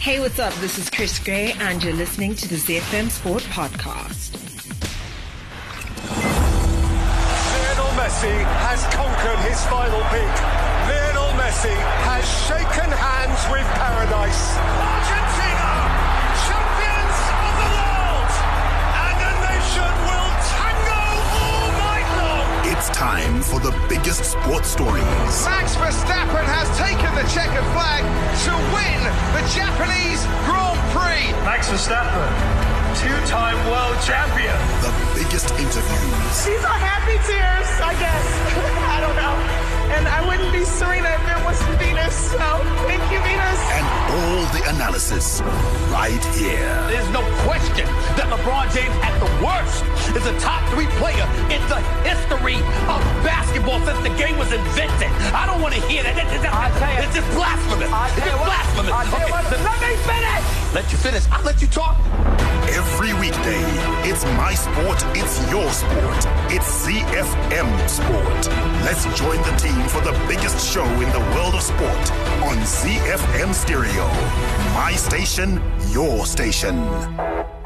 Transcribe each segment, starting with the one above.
Hey, what's up? This is Chris Gray, and you're listening to the ZFM Sport Podcast. Lionel Messi has conquered his final peak. Lionel Messi has shaken hands with paradise. Argentina, time for the biggest sports stories. Max Verstappen has taken the checkered flag to win the Japanese Grand Prix. Max Verstappen, two-time world champion. The biggest interviews. These are happy tears, I guess. I don't know. And I wouldn't be Serena if it wasn't Venus. So thank you, Venus. And all the analysis right here. There's no question that LeBron James, at the worst, is a top three player in the history of basketball since the game was invented. I don't want to hear that. That- that- I tell you- it's just blasphemous. I It's tell you just blasphemous. I tell you Okay, what- let me finish. Let you finish. I'll let you talk. Every weekday, it's my sport, it's your sport. It's ZFM Sport. Let's join the team for the biggest show in the world of sport on ZFM Stereo. My station, your station.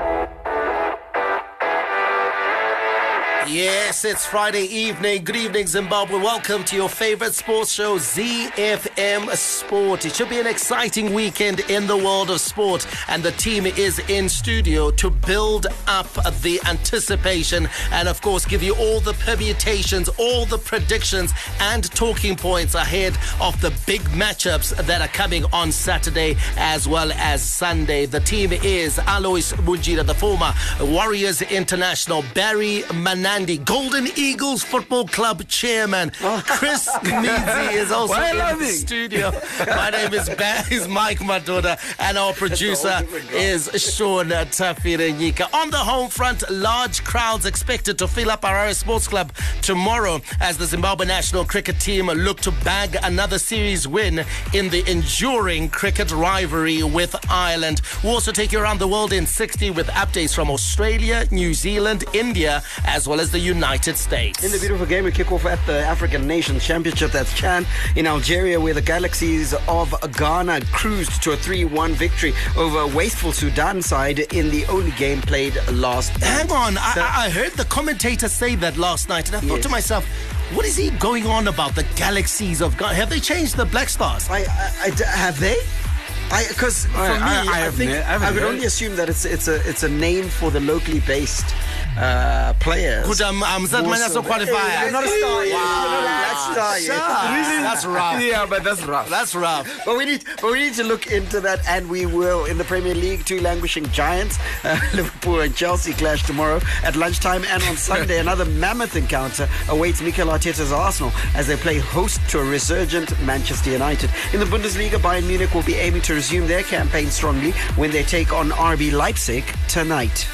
Yes, it's Friday evening. Good evening, Zimbabwe. Welcome to your favorite sports show, ZFM Sport. It should be an exciting weekend in the world of sport, and the team is in studio to build up the anticipation and, of course, give you all the permutations, all the predictions, and talking points ahead of the big matchups that are coming on Saturday as well as Sunday. The team is Alois Bunjira, the former Warriors International, Barry Manandi, Golden Eagles Football Club chairman. Chris Nidzi is also in the studio. My name is, ba- is Mike Madoda, and our producer is Sean Tafirenyika. On the home front, large crowds expected to fill up Harare Sports Club tomorrow as the Zimbabwe national cricket team look to bag another series win in the enduring cricket rivalry with Ireland. We'll also take you around the world in 60 with updates from Australia, New Zealand, India, as well as the United States. In the beautiful game, we kick off at the African Nations Championship. That's Chan in Algeria, where the Galaxies of Ghana cruised to a 3 1 victory over wasteful Sudan side in the only game played last Hang on, I, I I heard the commentator say that last night, and I thought Yes. to myself, what is he going on about? The galaxies of God? Have they changed the Black Stars? I, I, I have they? Because for I- me, I- I, I think ne- I I, would heard. only assume that it's it's a it's a name for the locally based uh, players. Good, um, um, Zed More Manyaso so- qualifier. You're not a star yet. Wow. You're star yet. Really? That's rough. Yeah, but that's rough. That's rough. But we need, but we need to look into that, and we will in the Premier League. Two languishing giants, uh, Liverpool and Chelsea, clash tomorrow at lunchtime, and on Sunday another mammoth encounter awaits Mikel Arteta's Arsenal as they play host to a resurgent Manchester United. In the Bundesliga, Bayern Munich will be aiming to resume their campaign strongly when they take on RB Leipzig tonight.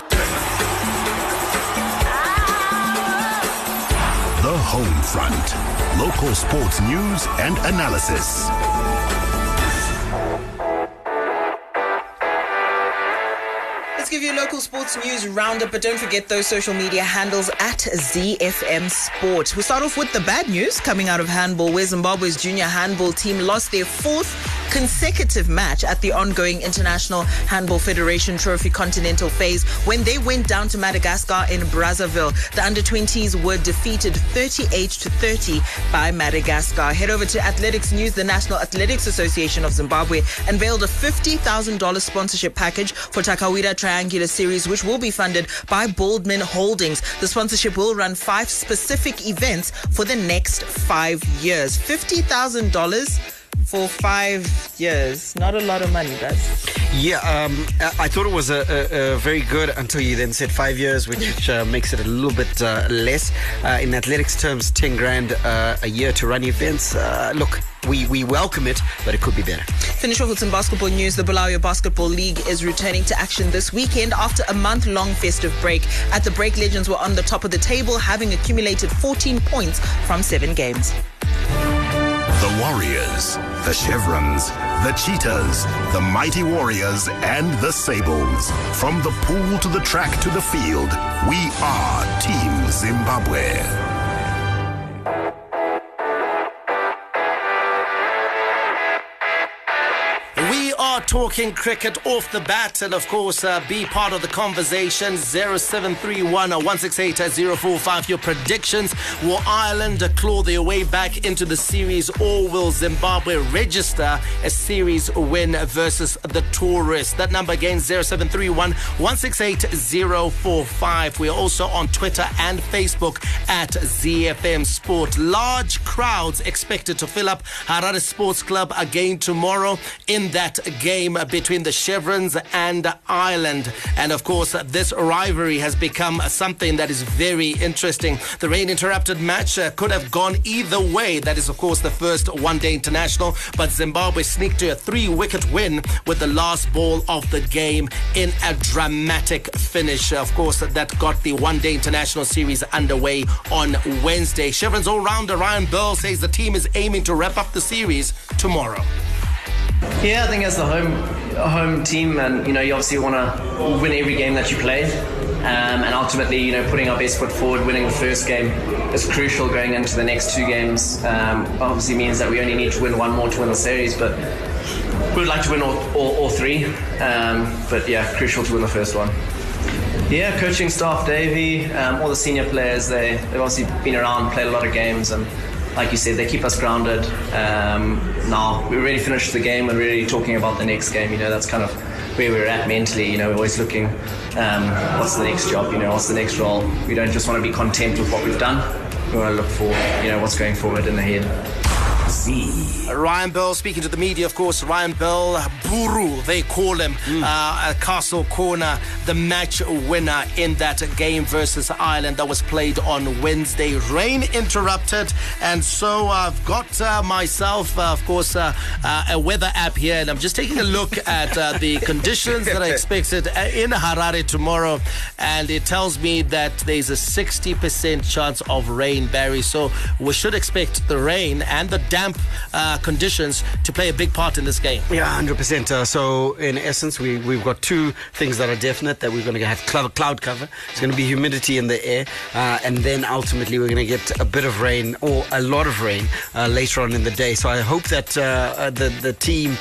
The Home Front. Local sports news and analysis. Let's give you local sports news roundup, but don't forget those social media handles at ZFM Sport. We start off with the bad news coming out of handball, where Zimbabwe's junior handball team lost their fourth consecutive match at the ongoing International Handball Federation Trophy Continental Phase when they went down to Madagascar in Brazzaville. The under 20s were defeated 38 to 30 by Madagascar. Head over to Athletics News. The National Athletics Association of Zimbabwe unveiled a $50,000 sponsorship package for Takawira Triangular Series, which will be funded by Baldwin Holdings. The sponsorship will run five specific events for the next five years. $50,000 for five years. Not a lot of money, guys. Yeah, um, I thought it was a, a, a very good until you then said five years, which, which uh, makes it a little bit uh, less. Uh, in athletics terms, 10 grand uh, a year to run events. Uh, look, we, we welcome it, but it could be better. Finish off with some basketball news. The Bulawayo Basketball League is returning to action this weekend after a month long festive break. At the break, Legends were on the top of the table, having accumulated 14 points from seven games. The Warriors, the Chevrons, the Cheetahs, the Mighty Warriors, and the Sables. From the pool to the track to the field, we are Team Zimbabwe. Talking cricket off the bat and, of course, uh, be part of the conversation. 0731 168 045. Your predictions. Will Ireland claw their way back into the series or will Zimbabwe register a series win versus the tourists? That number again 0731 168 045. We are also on Twitter and Facebook at ZFM Sport. Large crowds expected to fill up Harare Sports Club again tomorrow in that game between the Chevrons and Ireland. And of course, this rivalry has become something that is very interesting. The rain interrupted match uh, could have gone either way. That is, of course, the first one day international. But Zimbabwe sneaked to a three wicket win with the last ball of the game in a dramatic finish. Of course, that got the one day international series underway on Wednesday. Chevron's all rounder Ryan Burl says the team is aiming to wrap up the series tomorrow. Yeah, I think as the home home team, and you know, you obviously want to win every game that you play, um, and ultimately, you know, putting our best foot forward, winning the first game is crucial going into the next two games. Um, obviously, means that we only need to win one more to win the series, but we would like to win all, all, all three. Um, but yeah, crucial to win the first one. Yeah, coaching staff, Davey, um, all the senior players, they, they've obviously been around, played a lot of games, and like you said, they keep us grounded. Um, now, we really finished the game and really talking about the next game. You know, that's kind of where we're at mentally. You know, we're always looking, um, what's the next job? You know, what's the next role? We don't just want to be content with what we've done. We want to look for, you know, what's going forward in the head. Ryan Burl speaking to the media, of course. Ryan Burl, Buru, they call him, mm. uh, Castle Corner, the match winner in that game versus Ireland that was played on Wednesday. Rain interrupted, and so I've got uh, myself, uh, of course, uh, uh, a weather app here, and I'm just taking a look at uh, the conditions that are expected in Harare tomorrow, and it tells me that there's a 60% chance of rain, Barry. So we should expect the rain and the damp uh, conditions to play a big part in this game. Yeah, 100%. Uh, so, in essence, we, we've got two things that are definite that we're going to have cloud, cloud cover. It's going to be humidity in the air. Uh, and then ultimately, we're going to get a bit of rain or a lot of rain uh, later on in the day. So, I hope that uh, uh, the, the team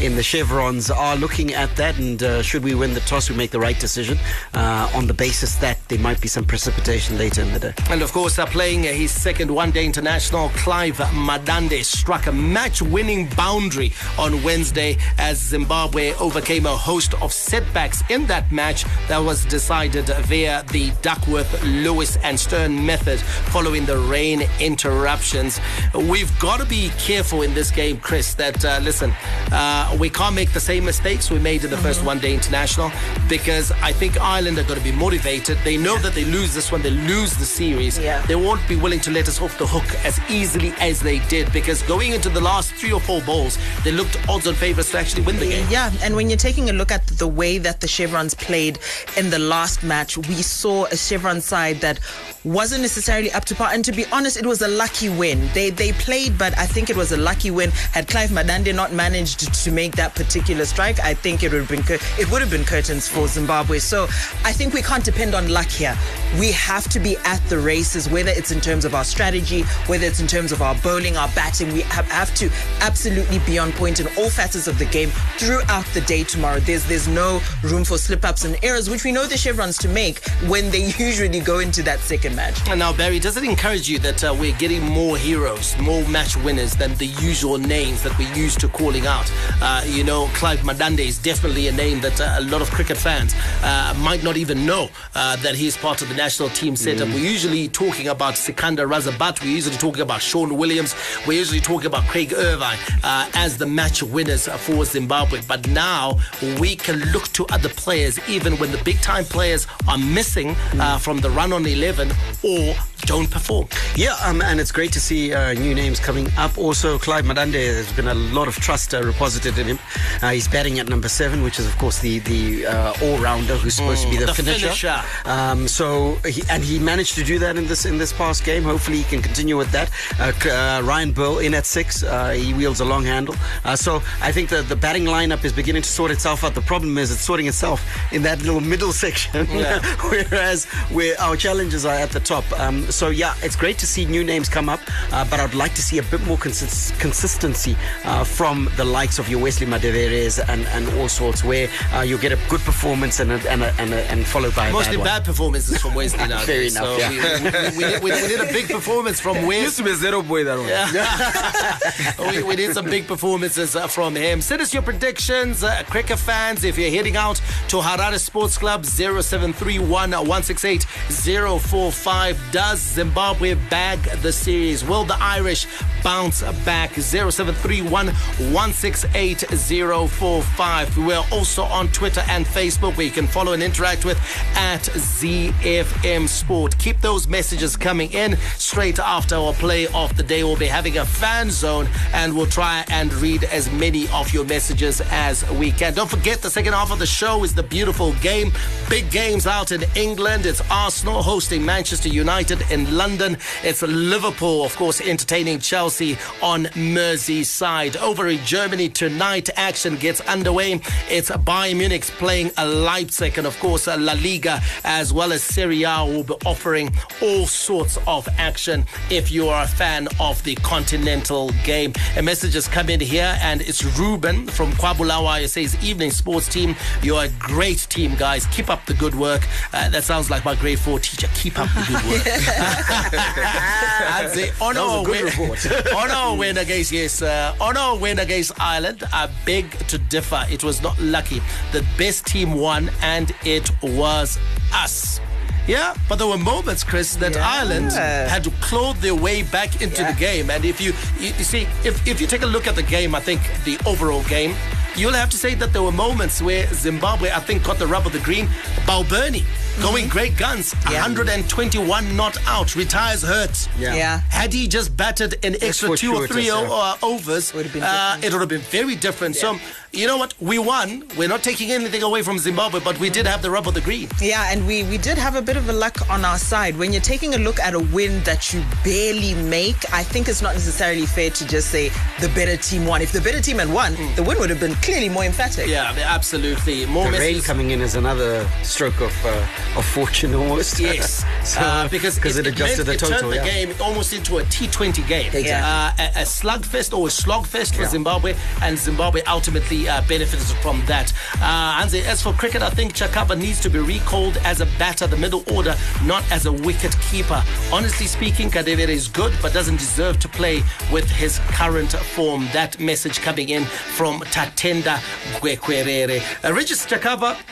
in the Chevrons are looking at that. And should we win the toss, we make the right decision on the basis that there might be some precipitation later in the day. And of course, are playing his second one day international, Clive Madande struck a match winning boundary on Wednesday as Zimbabwe overcame a host of setbacks in that match that was decided via the Duckworth, Lewis, and Stern method following the rain interruptions. We've got to be careful in this game, Chris, that, uh, listen, uh, we can't make the same mistakes we made in the mm-hmm. first one day international because I think Ireland are going to be motivated. They know that they lose this one, they lose the series. Yeah. They won't be willing to let us off the hook as easily as they did because going into the last three or four balls, they looked odds on favourites to actually win the game. Yeah, and when you're taking a look at the way that the Chevrons played in the last match, we saw a Chevron side that wasn't necessarily up to par. And to be honest, it was a lucky win. They they played, but I think it was a lucky win. Had Clive Madande not managed to make that particular strike, I think it would have been it would have been curtains for Zimbabwe. So I think we can't depend on luck here. We have to be at the races, whether it's in terms of our strategy, whether it's in terms of our bowling, our batting batting, we have, have to absolutely be on point in all facets of the game throughout the day tomorrow. There's there's no room for slip ups and errors, which we know the Chevrons to make when they usually go into that second match. And now, Barry, does it encourage you that uh, we're getting more heroes, more match winners than the usual names that we're used to calling out? Uh, you know, Clive Madande is definitely a name that uh, a lot of cricket fans uh, might not even know uh, that he's part of the national team setup. Mm. We're usually talking about Sikandar Raza Butt. We're usually talking about Sean Williams. We're talking about Craig Ervine uh, as the match winners for Zimbabwe. But now we can look to other players, even when the big time players are missing uh, from the run on 11 or don't perform. Yeah, um, and it's great to see uh, new names coming up. Also, Clive Madande, there's been a lot of trust uh, reposited in him. Uh, he's batting at number seven, which is, of course, the the uh, all rounder who's supposed mm, to be the, the finisher. finisher. Um, so, he, and he managed to do that in this in this past game. Hopefully, he can continue with that. Uh, uh, Ryan Burl in at six. he wields a long handle. so, I think the, the batting lineup is beginning to sort itself out. The problem is it's sorting itself in that little middle section, yeah. whereas where our challenges are at the top. Um, so yeah, it's great to see new names come up, uh, but I'd like to see a bit more consist- consistency uh, from the likes of your Wesley Madheveres and, and all sorts, where uh, you get a good performance and a, and a, and, a, and followed by a Mostly bad, one. bad performances from Wesley now. Fair enough, So yeah. we, we, we, we, we need a big performance from Wesley. Used to be a zero boy that one. we, we need some big performances uh, from him. Send us your predictions, uh, cricket fans. If you're heading out to Harare Sports Club, 0731 168 045. Does Zimbabwe bag the series? Will the Irish bounce back? 0731 168 We're also on Twitter and Facebook where you can follow and interact with at ZFM Sport. Keep those messages coming in straight after our play of the day. We'll be having a fan zone and we'll try and read as many of your messages as we can. Don't forget, the second half of the show is the beautiful game. Big games out in England. It's Arsenal hosting Manchester United in London. It's Liverpool, of course, entertaining Chelsea on Merseyside. Over in Germany tonight, action gets underway. It's Bayern Munich playing Leipzig, and of course, La Liga as well as Serie A will be offering all sorts of action if you are a fan of the continental game. A message has come in here, and it's Ruben from Kwabulawa. It says, Evening sports team, you're a great team, guys. Keep up the good work. Uh, that sounds like my grade four teacher. Keep up the good work. and the on our win, on our win against yes, uh, on our win against Ireland, I beg to differ. It was not lucky. The best team won, and it was us. Yeah, but there were moments, Chris, that Yeah. Ireland had to claw their way back into Yeah. the game. And if you, you, you see, if, if you take a look at the game, I think the overall game, you'll have to say that there were moments where Zimbabwe, I think, got the rub of the green. Balbirnie going great guns, Yeah. 121 not out, retires hurt. Yeah. Yeah. Had he just batted an extra two or fortuitous, three o- yeah. uh, overs, Would have been uh, it would have been very different. So, you know what? We won. We're not taking anything away from Zimbabwe, but we did have the rub of the green. Yeah, and we, we did have a bit of a luck on our side. When you're taking a look at a win that you barely make, I think it's not necessarily fair to just say the better team won. If the better team had won, the win would have been clearly more emphatic. Yeah, absolutely. More The rain coming in is another stroke of uh, of fortune almost. Yes, So- uh, because because it, adjusted meant- the it turned the yeah. game almost into a T20 game, Yeah. uh, a, a slugfest or a slogfest for Yeah. Zimbabwe, and Zimbabwe ultimately uh, benefited from that. Uh, Anze, as for cricket, I think Chakabva needs to be recalled as a batter, the middle order, not as a wicket keeper. Honestly speaking, Kadewere is good, but doesn't deserve to play with his current form. That message coming in from Tatenda Gwekwerere. Uh, Regis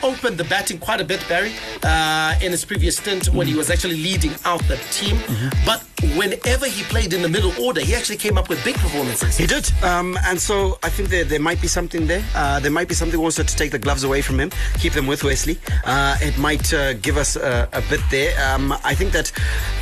opened the batting quite a bit, Barry, uh, in his previous stint when he was actually leading out the team. But whenever he played in the middle order, he actually came up with big performances. He did. Um, and so I think there, there might be something there. Uh, there might be something also to take the gloves away from him, keep them with Wesley. Uh, it might uh, give us a, a bit there. Um, I think that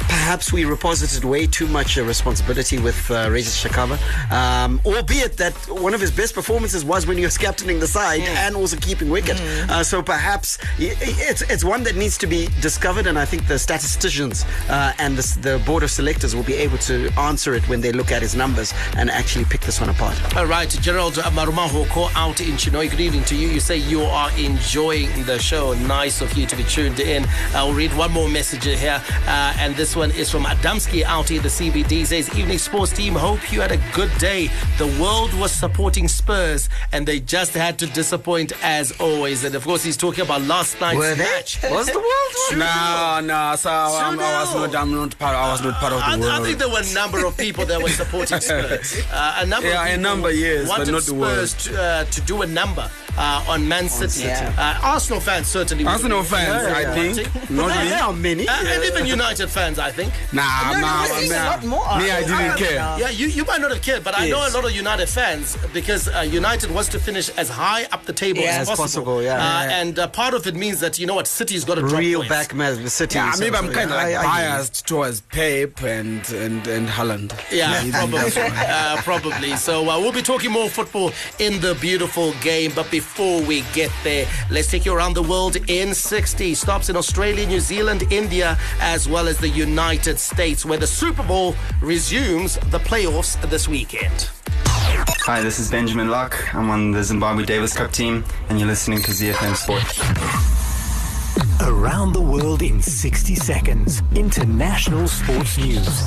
perhaps we reposited way too much uh, responsibility with uh, Regis Chakabva, um, albeit that one of his best performances was when he was captaining the side and also keeping wicket. Uh, so perhaps i- i- it's, it's one that needs to be discovered, and I think the statisticians uh, and the, the board of selectors will be able to answer it when they look at his numbers and actually pick this one apart. All right, Gerald Marumahoko out in Chinhoyi. Good evening to you. You say you are enjoying the show. Nice of you to be tuned in. I'll read one more message here, uh, and this one is from Adamski out in the CBD. He says, Evening sports team, hope you had a good day. The world was supporting Spurs, and they just had to disappoint as always. And of course, he's talking about last night's match. Was the world? No, no. So um, I was not. I'm not part. I was not part of the I, world. I think there were a number of people that were supporting Spurs. Uh, a number Yeah, of a number, yes, but not the world. Spurs to, uh, to do a number uh, on Man City. Yeah. Uh, Arsenal fans certainly. Arsenal be fans, very I think. Not Uh, me. There are many. uh, and even United fans, I think. Nah, No, no, nah, we're a nah. lot more Me, I didn't fans care. now. Yeah, you, you might not have cared, but I know a lot of United fans because uh, United wants to finish as high up the table Yeah. as As possible. possible, yeah. Uh, and uh, part of it means that, you know what, City's got to drop Real points. back man, the city. Yeah, maybe I'm kind of like I- I biased towards Pep and and and Haaland. Yeah, probably. that's why. Uh, probably. So uh, we'll be talking more football in the beautiful game. But before we get there, let's take you around the world in 60 stops in Australia, New Zealand, India, as well as the United States, where the Super Bowl resumes the playoffs this weekend. Hi, this is Benjamin Lock. I'm on the Zimbabwe Davis Cup team, and you're listening to ZFM Sport. Around the world in 60 seconds. International sports news.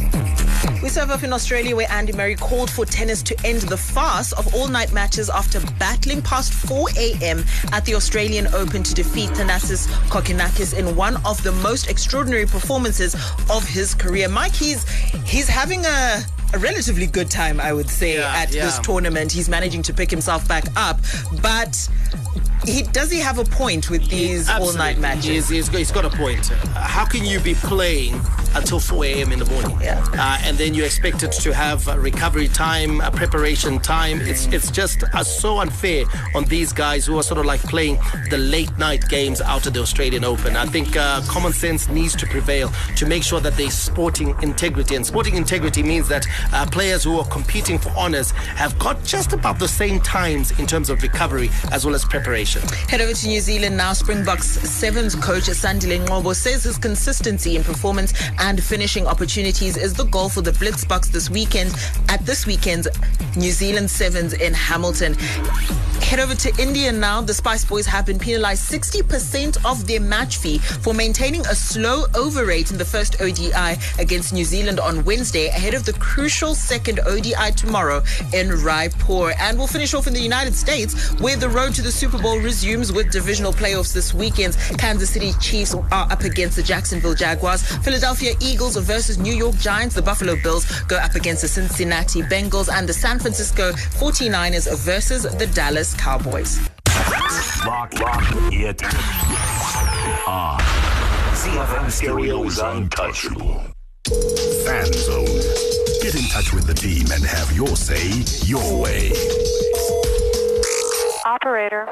We serve up in Australia where Andy Murray called for tennis to end the fast of all night matches after battling past 4 a.m. at the Australian Open to defeat Thanasis Kokkinakis in one of the most extraordinary performances of his career. Mike, he's, he's having a a relatively good time, I would say, Yeah, at yeah. this tournament. He's managing to pick himself back up, but he does he have a point with these all night matches? He's, he's, got- he's got a point. Uh, How can you be playing until 4 a.m. in the morning? Yeah. Uh, and then you're expected to have uh, recovery time, uh, preparation time. It's it's just uh, so unfair on these guys who are sort of like playing the late night games out of the Australian Open. I think uh, common sense needs to prevail to make sure that there's sporting integrity. And sporting integrity means that uh, players who are competing for honors have got just about the same times in terms of recovery as well as preparation. Head over to New Zealand now. Springboks Sevens coach Sandile Ngcobo says his consistency in performance and finishing opportunities is the goal for the Blitzboks this weekend at this weekend's New Zealand Sevens in Hamilton. Head over to India now. The Spice Boys have been penalized 60% of their match fee for maintaining a slow over rate in the first ODI against New Zealand on Wednesday ahead of the crucial second ODI tomorrow in Raipur. And we'll finish off in the United States where the road to the Super Bowl resumes with divisional playoffs this weekend. Kansas City Chiefs are up against the Jacksonville Jaguars. Philadelphia Eagles versus New York Giants. The Buffalo Bills go up against the Cincinnati Bengals and the San Francisco 49ers versus the Dallas Cowboys. Lock, lock, it. Ah. ZFM Stereo's untouchable. Fan Zone. Get in touch with the team and have your say your way. Operator.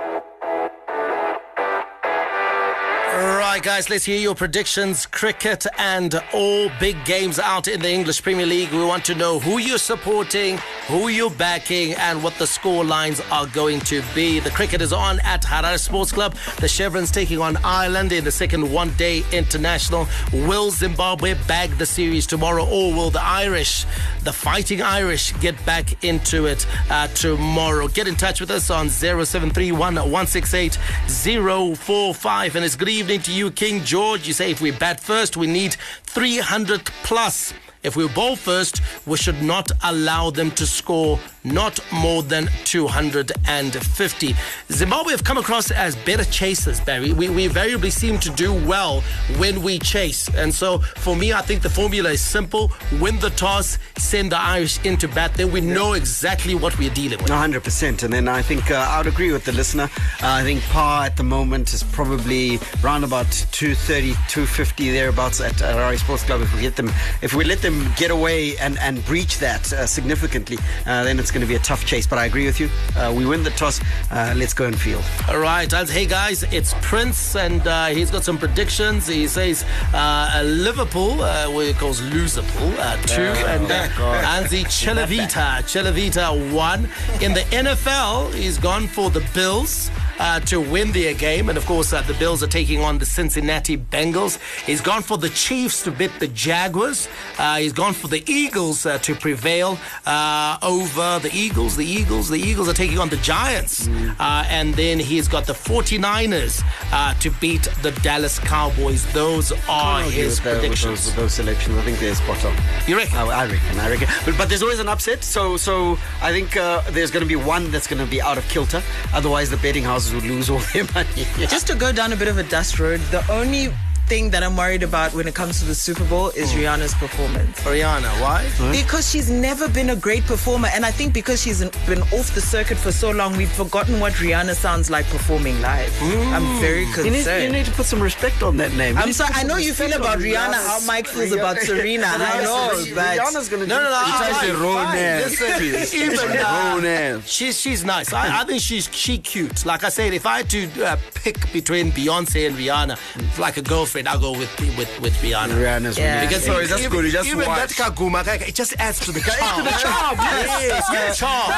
Right, guys, let's hear your predictions. Cricket and all big games out in the English Premier League. We want to know who you're supporting, who you're backing, and what the score lines are going to be. The cricket is on at Harare Sports Club. The Chevrons taking on Ireland in the second one day international. Will Zimbabwe bag the series tomorrow, or will the Irish, the fighting Irish, get back into it uh, tomorrow? Get in touch with us on 0731 168 045. And it's good evening to you, King George. You say if we bat first, we need 300 plus. If we bowl first, we should not allow them to score not more than 250. Zimbabwe have come across as better chasers, Barry. We, we invariably seem to do well when we chase. And so for me, I think the formula is simple win the toss, send the Irish into bat, then we know exactly what we're dealing with. 100%. And then I think uh, I would agree with the listener. Uh, I think par at the moment is probably round about 230, 250 thereabouts at Harare Sports Club. If we get them, if we let them get away and, and breach that uh, significantly, uh, then it's going to be a tough chase. But I agree with you. Uh, we win the toss. Uh, let's go and field. All right. Hey, guys, it's Prince, and uh, he's got some predictions. He says uh, Liverpool, uh, what he calls Loserpool, uh, two, and uh, Anzi Chelavita, Chelavita, one. In the NFL, he's gone for the Bills. Uh, to win their game, and of course, uh, the Bills are taking on the Cincinnati Bengals. He's gone for the Chiefs to beat the Jaguars. Uh, he's gone for the Eagles uh, to prevail uh, over the Eagles. The Eagles, the Eagles are taking on the Giants, uh, and then he's got the 49ers uh, to beat the Dallas Cowboys. Those are his predictions. those, those selections. I think they're spot on. You reckon? I, I reckon. I reckon. But, but there's always an upset. So so I think uh, there's going to be one that's going to be out of kilter. Otherwise, the betting houses would lose all their money. Just to go down a bit of a dust road, the only thing that I'm worried about when it comes to the Super Bowl is Rihanna's performance. Rihanna, why? Because she's never been a great performer, and I think because she's been off the circuit for so long, we've forgotten what Rihanna sounds like performing live. I'm very You concerned. need, you need to put some respect on that name. You I'm sorry. I know you feel about on Rihanna, Rihanna's- how Mike feels about Serena. I know, but Rihanna's going to No, no, no. I, Touch I, the wrong name. Listen, even Wrong name. she's she's nice. I, I think she's she cute. Like I said, if I had to uh, pick between Beyonce and Rihanna, like a girlfriend. Girlfriend, I'll go with with with Rihanna. Rihanna's Yeah. Because So it's just even, good, you just even that kaguma, it just adds to the charm. the charm, yes. yes, charm.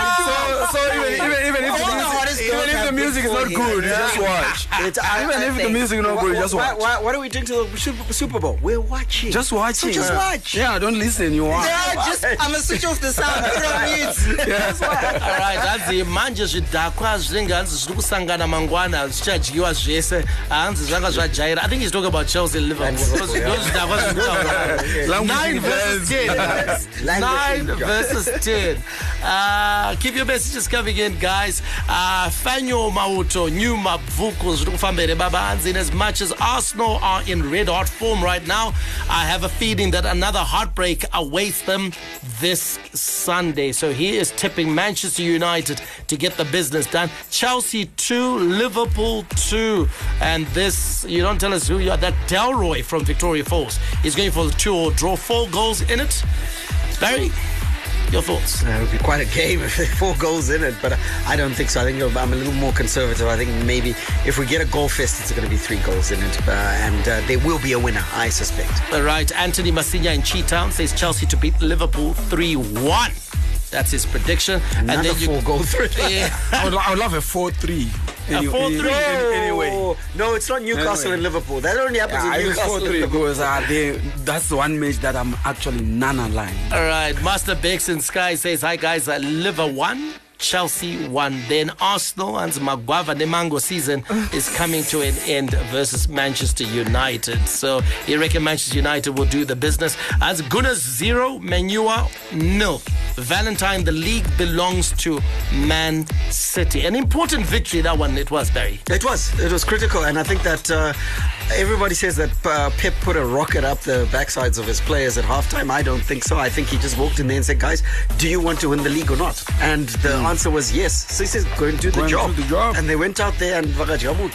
So, so even, even, even if the the music, even if the music is not good, you just watch. It's, Even if the music is not good, you just watch. Why, what are we doing to the Super, Super Bowl? We're watching. Just watching. So just watch. Yeah, don't listen. You watch. Yeah, just I'm gonna switch off the sound. Put it on mute. All right, hanzi manje zvidhakwa zvinenge hanzi zviri kusangana mangwana zvichadyiwa zvese hanzi zvanga zvajaira i think he's talking about chelsea liverpool Because those zvidhakwa zviri nine versus ten. Nine versus ten. Uh, keep your messages coming in guys. Uh, fanyo mauto new mabvuku zviri kufamba here baba hanzi in as much as arsenal are in red hot form right now i have a feeling that another heartbreak awaits them this sunday. So he is tipping manchester united to get the business done. Chelsea 2 liverpool 2 and this you don't tell us who you are. That delroy from victoria falls is going for the two or draw four goals in it barry your thoughts Uh, it would be quite a game if there four goals in it, but I don't think so. I think I'm a little more conservative. I think maybe if we get a goal fest, it's going to be three goals in it, uh, and uh, there will be a winner, I suspect. All right, Anthony Massinya in Cheetown says Chelsea to beat Liverpool 3 1. That's his prediction. Another four goal threat. Yeah. I would, I would love a 4 3. A 4-3? Anyway. No, no, it's not Newcastle Anyway. and Liverpool. That only happens Yeah, in use Newcastle. 4 and 3 Liverpool. because uh, they, that's the one match that I'm actually non aligned. All right, Master Bex in Sky says, Hi guys, uh, Liver 1. Chelsea won. then Arsenal and Maguava Nemango season is coming to an end versus Manchester United. So you reckon Manchester United will do the business? As Gunners 0 Manua nil. Valentine the league belongs to Man City. An important victory that one it was Barry. It was. It was critical, and I think that uh, everybody says that uh, Pep put a rocket up the backsides of his players at halftime. I don't think so. I think he just walked in there and said, "Guys, do you want to win the league or not?" And the answer was yes. So he says, "Go and do the Go and job." do the job. And they went out there and Vagajamu.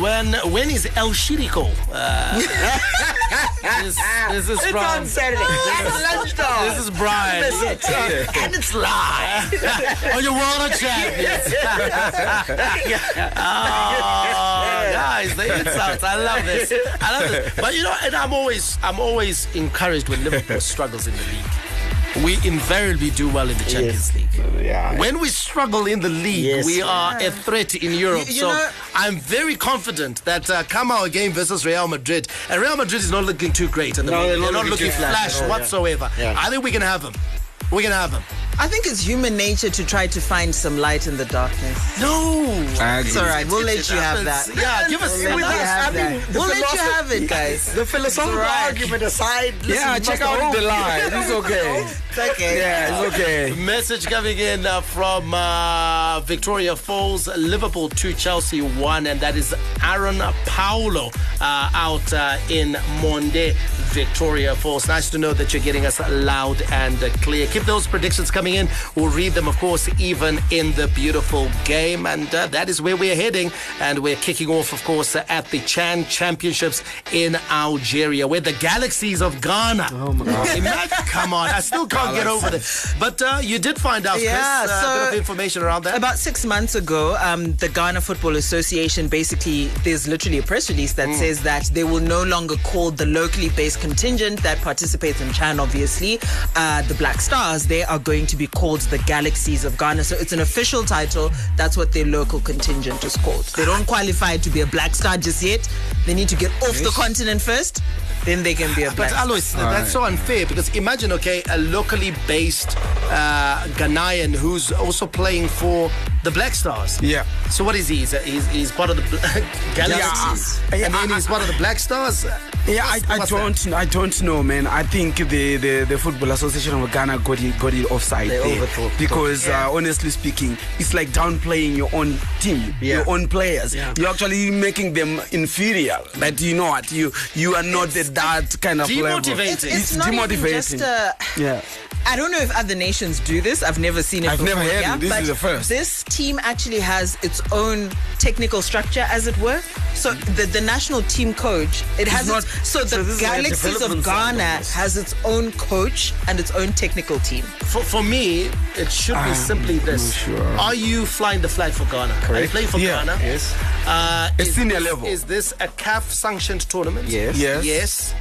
when when is El Shiriko uh, this, this is It's from on Saturday. It's lunchtime. This is Brian. Miss it. and it's live. on your world of champions. oh, guys, the insults. I love this. I love this. But you know, and I'm always, I'm always encouraged when Liverpool struggles in the league. We invariably do well in the Champions League. Yeah. When we struggle in the league, Yes. we are a threat in Europe. You- you so know- I'm very confident that uh, come our game versus Real Madrid, and Real Madrid is not looking too great at the No, they're They're not looking looking flash flash all, whatsoever. Yeah. I think we can have them. We can have them. I think it's human nature to try to find some light in the darkness. No. I It's all right. We'll let you have that. Yeah, give us We'll let you us. have that. the We'll let you have it, guys. The philosophical It's all right. argument aside, listen, Yeah, check out hope. the line. It's okay. It's okay. Yeah, it's okay. Message coming in uh, from uh, Victoria Falls, Liverpool 2, Chelsea 1, and that is Aaron Paulo uh, out uh, in Monde, Victoria Falls. Nice to know that you're getting us loud and clear. Keep those predictions coming in. We'll read them, of course, even in the beautiful game. And uh, that is where we're heading. And we're kicking off, of course, uh, at the Chan Championships in Algeria, where the Galaxies of Ghana. Oh, my God. come on. I still can't get over this. But uh, you did find out, Yeah, Chris, uh, so- a bit of information around that. About six months ago, um, the Ghana Football Association basically, there's literally a press release that says that they will no longer call the locally based contingent that participates in Chan, obviously, uh, the Black Stars. They are going to be called the Galaxies of Ghana. So it's an official title. That's what their local contingent is called. They don't qualify to be a Black Star just yet. They need to get off the continent first, then they can be a Black But Alois, that's so unfair because imagine, okay, a locally based uh, Ghanaian who's also playing for the Black Stars. Yeah. So what is he? He's, he's, he's part of the Galaxies, Yeah. and then he's part of the Black Stars. Yeah, I, What's- I what's don't I don't know, man. I think the, the, the Football Association of Ghana got it got it offside They there overthought. because uh, honestly speaking, it's like downplaying your own team, Yeah. your own players. Yeah. You're actually making them inferior. But you know what? You you are not the, that kind of level. Demotivating. it's, It's not even demotivating. just a, yeah. I don't know if other nations do this. I've never seen it. I've before, never heard yeah? it. This but is the first. This team actually has its own technical structure, as it were. So the, the national team coach, it has not- its, so the so this is like a Galaxies of development of Ghana has its own coach and its own technical team. For, for me, it should be simply this: Are you flying the flag for Ghana? Are you Correct. playing for Yeah. Ghana? Yes. Uh, It's is senior this- level. Is this a CAF sanctioned tournament? Yes. Yes. Yes.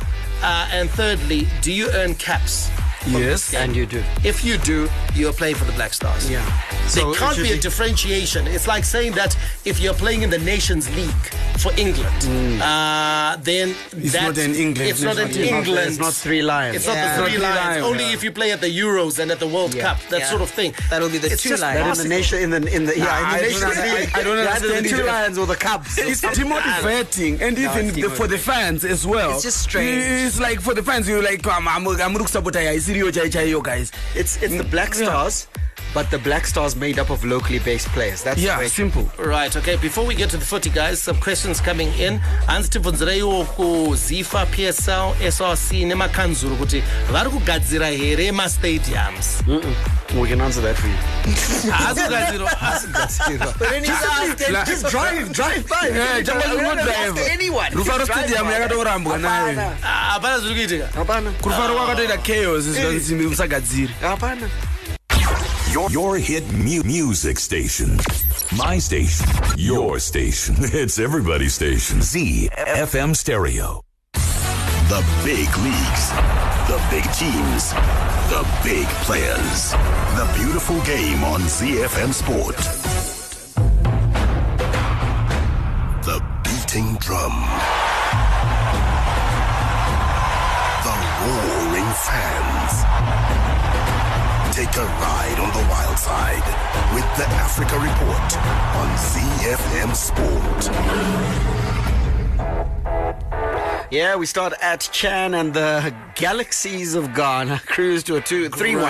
Uh, and thirdly, do you earn caps? Yes. And you do. If you do, you're playing for the Black Stars. Yeah. So it can't be a differentiation. It's like saying that if you're playing in the Nations League for England, uh, then It's that- not in England, It's not in. England. It's not three lions. It's not the three Not three lions. lions, Only yeah. if you play at the Euros and at the World Yeah. Cup, that Yeah. sort of thing. That'll be the It's two lions. In the nation, in the in the yeah, Nah, in the Nations League, I don't understand the two lions or the Cubs. It's demotivating, and even for the fans as well. It's just strange. It's like for the fans, you're like, I'm, I'm, I'm going to support Isirio Chai Chai, yo, guys. It's it's the Black Stars, but the Black Stars made up of locally based players. That's Yeah, way- simple. Right, okay. Before we get to the footy, guys, some questions coming in. Hanzi tibvunzireiwo kuzifa PSL, SRC nemakanzuru kuti vari kugadzira here mastadiums. We can answer that for you. Haasi kugadzirwa. But then just drive, drive by. Yeah, just We don't drive. ask anyone. Rufaro Just drive Stadium by. yakatorambwa nayo. Hapana. Ah, Hapana zviri kuitika. Hapana. kurufaro kwakatoita chaos zvinonzi musagadziri Hapana. Your, your hit mu- music station. My station, your station. It's everybody's station. ZFM Stereo. The big leagues, the big teams, the big players. The beautiful game on ZFM Sport. The beating drum. The roaring Take a ride on the wild side with the Africa Report on ZFM Sport. Yeah, we start at Chan and the Galaxies of Ghana cruise to a 2 3 1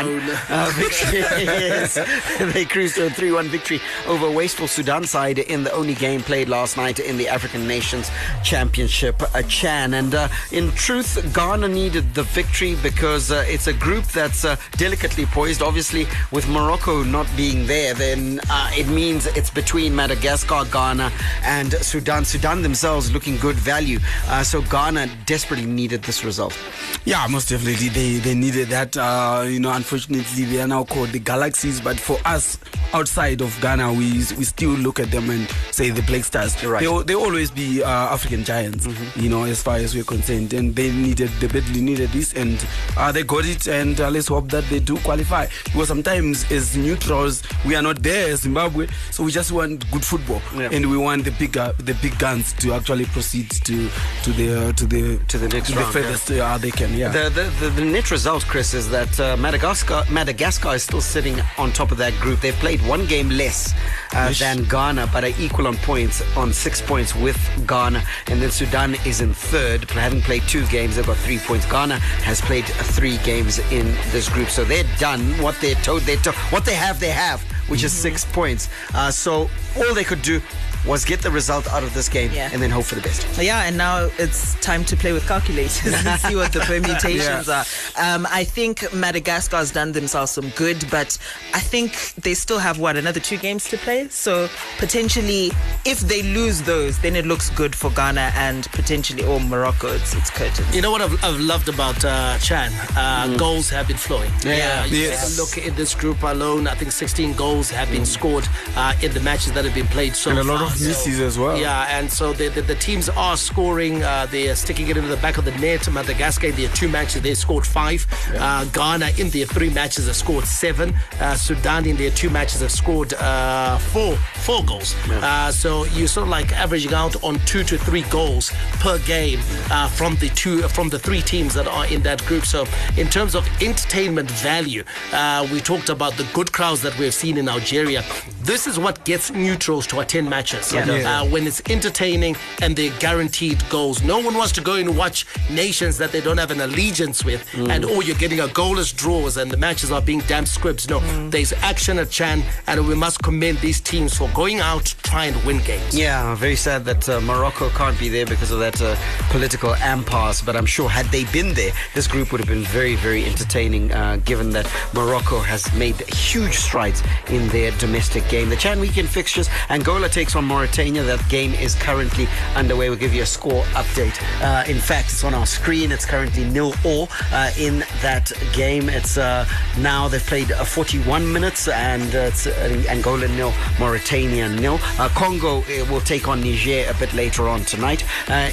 uh, victory. yes. They cruised to a 3 1 victory over wasteful Sudan side in the only game played last night in the African Nations Championship. Uh, Chan. And uh, in truth, Ghana needed the victory because uh, it's a group that's uh, delicately poised. Obviously, with Morocco not being there, then uh, it means it's between Madagascar, Ghana, and Sudan. Sudan themselves looking good value. Uh, so Ghana desperately needed this result. Yeah, most definitely. They they needed that. Uh, you know, unfortunately, they are now called the Galaxies. But for us outside of Ghana, we we still look at them and say the Black Stars. Right. They they always be uh, African giants. You know, as far as we're concerned, and they needed they badly needed this, and uh, they got it. And uh, let's hope that they do qualify. Because sometimes as neutrals, we are not there Zimbabwe, so we just want good football, Yeah. and we want the bigger the big guns to actually proceed to to the to the To the next to round, the yeah. furthest uh, they can. Yeah. The, the, the, the net result, Chris, is that uh, Madagascar Madagascar is still sitting on top of that group. They've played one game less uh, than Ghana, but are equal on points, on six points with Ghana. And then Sudan is in third, having played two games. They've got three points. Ghana has played three games in this group, so they're done. What they're told, they to- what they have, they have, which is six points. Uh, so all they could do was get the result out of this game Yeah. and then hope for the best. Yeah, and now it's time to play with calculators and see what the permutations Yeah. are. Um, I think Madagascar's done themselves some good, but I think they still have what another two games to play. So potentially, if they lose those, then it looks good for Ghana and potentially or Morocco. It's it's curtains. You know what I've, I've loved about uh, Chan? Uh, Goals have been flowing. Yeah. you Yes. look in this group alone. I think 16 goals have been scored uh, in the matches that have been played so and a lot far. of misses as well. Yeah, and so the, the, the teams are scoring. Uh, they're sticking it into the back of the net. Madagascar, in their two matches, they scored five. Uh, Ghana, in their three matches, have scored seven. Uh, Sudan, in their two matches, have scored uh, four four goals. Uh, so you're sort of like averaging out on two to three goals per game uh, from the two from the three teams that are in that group. So in terms of entertainment value, uh, we talked about the good crowds that we've seen in Algeria. This is what gets neutrals to attend matches. Sports Yeah. uh, when it's entertaining and they're guaranteed goals. No one wants to go and watch nations that they don't have an allegiance with, Mm. and oh, you're getting a goalless draws and the matches are being damn scripts. No, there's action at Chan, and we must commend these teams for going out to try and win games. Yeah, very sad that uh, Morocco can't be there because of that uh, political impasse. But I'm sure had they been there, this group would have been very, very entertaining. Uh, given that Morocco has made huge strides in their domestic game. The Chan weekend fixtures: Angola takes on Mauritania. That game is currently underway. We'll give you a score update. Uh, in fact, it's on our screen. It's currently nil all uh, in that game. It's uh, now they've played uh, 41 minutes and uh, it's Angola nil, Mauritania nil. Congo will take on Niger a bit later on tonight.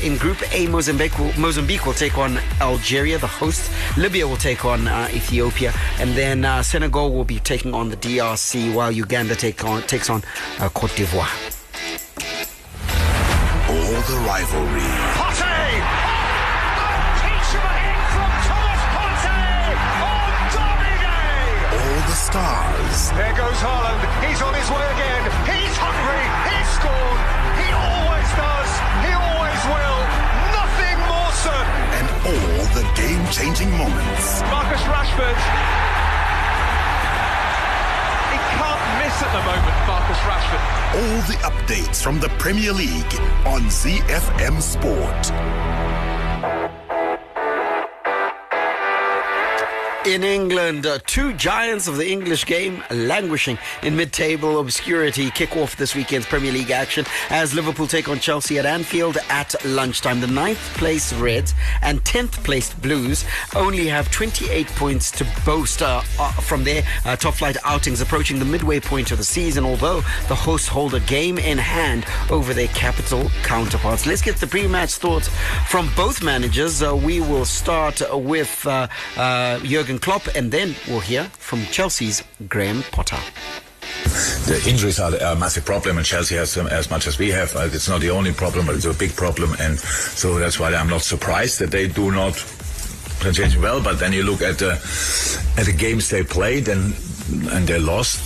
In Group A, Mozambique will, Mozambique will take on Algeria, the hosts. Libya will take on Ethiopia, and then Senegal will be taking on the DRC, while Uganda take on, takes on uh, Cote d'Ivoire. All the rivalry, Partey! Peach a hit from Thomas Partey on Derby all the stars, There goes Haaland. He's on his way again. He's hungry. He's scored. He always does. He always will. Nothing more certain. and all the game-changing moments. Marcus Rashford. Can't miss at the moment, Marcus Rashford. All the updates from the Premier League on ZFM Sport. In England, uh, two giants of the English game languishing in mid-table obscurity kick off this weekend's Premier League action as Liverpool take on Chelsea at Anfield at lunchtime. The ninth place Reds and 10th placed Blues only have 28 points to boast uh, uh, from their uh, top flight outings approaching the midway point of the season, although the hosts hold a game in hand over their capital counterparts. Let's get the pre-match thoughts from both managers. Uh, we will start with uh, uh, Jurgen Klopp and then we'll hear from Chelsea's Graham Potter. The injuries are a massive problem, and Chelsea has them as much as we have. Uh, It's not the only problem, but it's a big problem, and so that's why I'm not surprised that they do not present well. But then you look at the at the games they played, and and they lost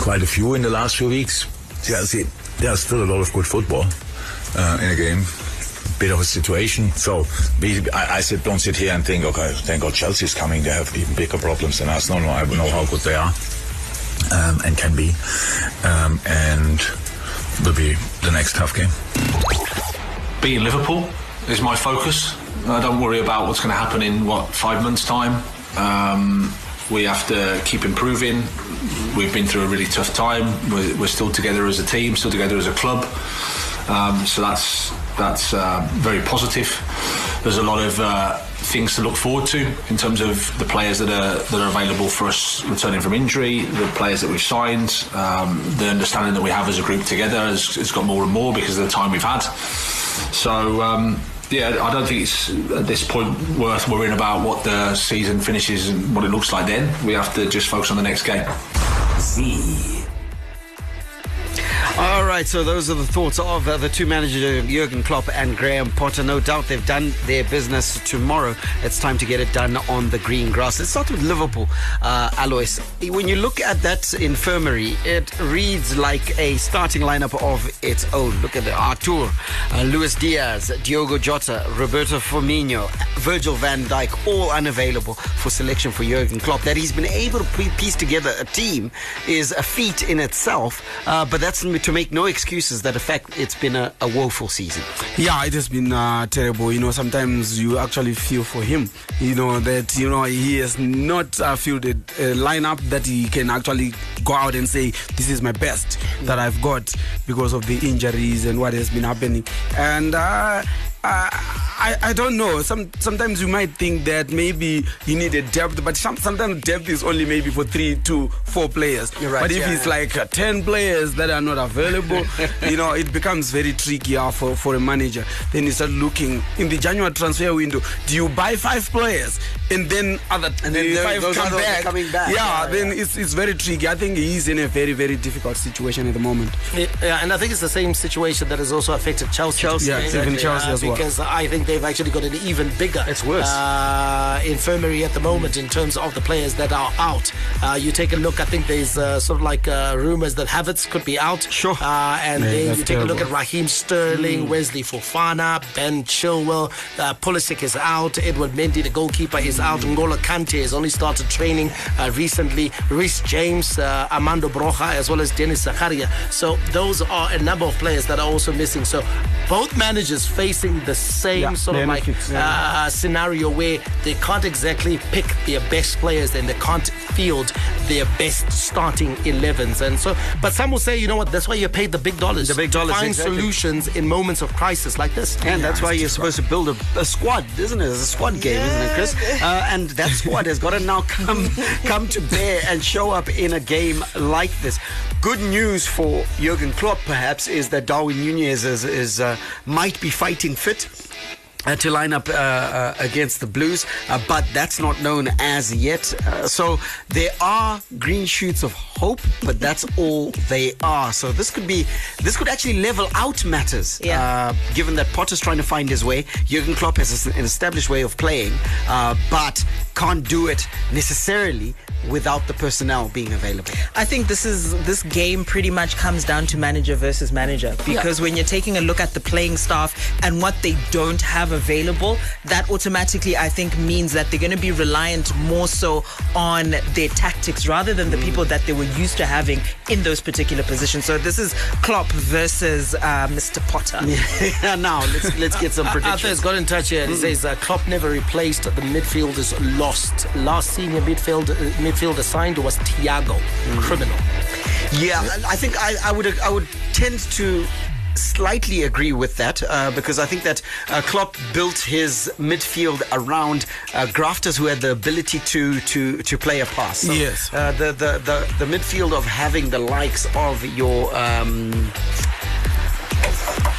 quite a few in the last few weeks. Chelsea, there's still a lot of good football uh, in a game. Bit of a situation. So we, I, I sit, don't sit here and think, okay, thank God Chelsea's coming. They have even bigger problems than us. No, no, I know how good they are um, and can be, um, and will be the next tough game. beating Liverpool is my focus. I don't worry about what's going to happen in what five months' time. Um, we have to keep improving. We've been through a really tough time. We're, we're still together as a team, still together as a club. Um, so that's that's uh, very positive. There's a lot of uh, things to look forward to in terms of the players that are that are available for us returning from injury, the players that we've signed, um, the understanding that we have as a group together has, has got more and more because of the time we've had. So. Um, yeah, I don't think it's at this point worth worrying about what the season finishes and what it looks like then. We have to just focus on the next game. Z. All right, so those are the thoughts of uh, the two managers, Jurgen Klopp and Graham Potter. No doubt they've done their business tomorrow. It's time to get it done on the green grass. Let's start with Liverpool, uh, Alois. When you look at that infirmary, it reads like a starting lineup of its own. Look at the Arthur, uh, Luis Diaz, Diogo Jota, Roberto Firmino, Virgil van Dijk, all unavailable for selection for Jurgen Klopp. That he's been able to piece together a team is a feat in itself, uh, but that's to make no excuses that the fact it's been a, a woeful season. Yeah, it has been uh, terrible. You know, sometimes you actually feel for him. You know that you know he has not uh, fielded a lineup that he can actually go out and say this is my best that I've got because of the injuries and what has been happening. And uh, I, I don't know. Some sometimes you might think that maybe you need a depth, but some, sometimes depth is only maybe for three to four players. You're right, But if yeah, it's yeah. like uh, ten players that are not available, you know, it becomes very tricky uh, for for a manager. Then you start looking in the January transfer window. Do you buy five players and then other And then the five come back? coming back. Yeah, Yeah, then it's it's very tricky. I think he's in a very very difficult situation at the moment. Yeah, and I think it's the same situation that has also affected Chelsea. Chelsea, Yeah, even Chelsea as because Sure. I think they've actually got an even bigger. It's worse. Uh, infirmary at the moment in terms of the players that are out. Uh, you take a look. I think there's uh, sort of like uh, rumors that Havertz could be out. Sure. Uh, and Yeah, then you take a look at. Raheem Sterling, Wesley Fofana, Ben Chilwell, uh, Pulisic is out, Edward Mendy, the goalkeeper, is out. N'Golo Kante has only started training uh, recently. Reece James, uh, Armando Broja, as well as Denis Zakaria. So those are a number of players that are also missing. So both managers facing the same Yeah, sort of like benefits, yeah. uh, scenario where they can't exactly pick their best players and they can't field their best starting 11s. And so, but some will say, you know what, that's why you paid the big dollars. The big dollars, Find exactly. solutions in moments of crisis like this. And that's why you're supposed to build a, a squad, isn't it? It's a squad game, isn't it, Chris? Uh, and that squad has got to now come come to bear and show up in a game like this. Good news for Jurgen Klopp, perhaps, is that Darwin Nunez is, is uh, might be fighting fit fit. Uh, to line up uh, uh, against the Blues, uh, but that's not known as yet. Uh, so there are green shoots of hope, but that's all they are. So this could be, this could actually level out matters. Yeah. Uh, given that Potter's trying to find his way, Jurgen Klopp has an established way of playing, uh, but can't do it necessarily without the personnel being available. I think this is this game pretty much comes down to manager versus manager because when you're taking a look at the playing staff and what they don't have available, that automatically I think means that they're going to be reliant more so on their tactics rather than the people that they were used to having in those particular positions. So this is Klopp versus uh, Mr. Potter. now let's let's get some Arthur's predictions. got in touch here. He says uh, Klopp never replaced the midfielders lost. Last senior midfield, uh, midfielder signed was Thiago. Criminal. Yeah, I I think I, I would I would tend to slightly agree with that uh, because I think that uh, Klopp built his midfield around uh, grafters who had the ability to to to play a pass. So, Yes. uh, the, the the the midfield of having the likes of your. Um,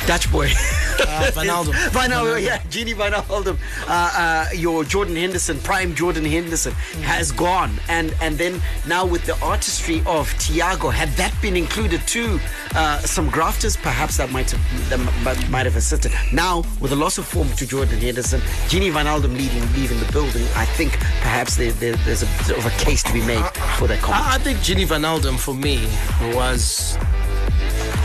Dutch boy. Uh, Wijnaldum. Wijnaldum, yeah, Genie Wijnaldum. Uh, uh, your Jordan Henderson, prime Jordan Henderson, has gone. And and then now with the artistry of Thiago, had that been included too, uh, some grafters, perhaps that might have that might, might have assisted. Now, with the loss of form to Jordan Henderson, Genie Wijnaldum leaving, leaving the building, I think perhaps there, there, there's a bit of a case to be made for that comment. I, I think Ginny Wijnaldum for me was.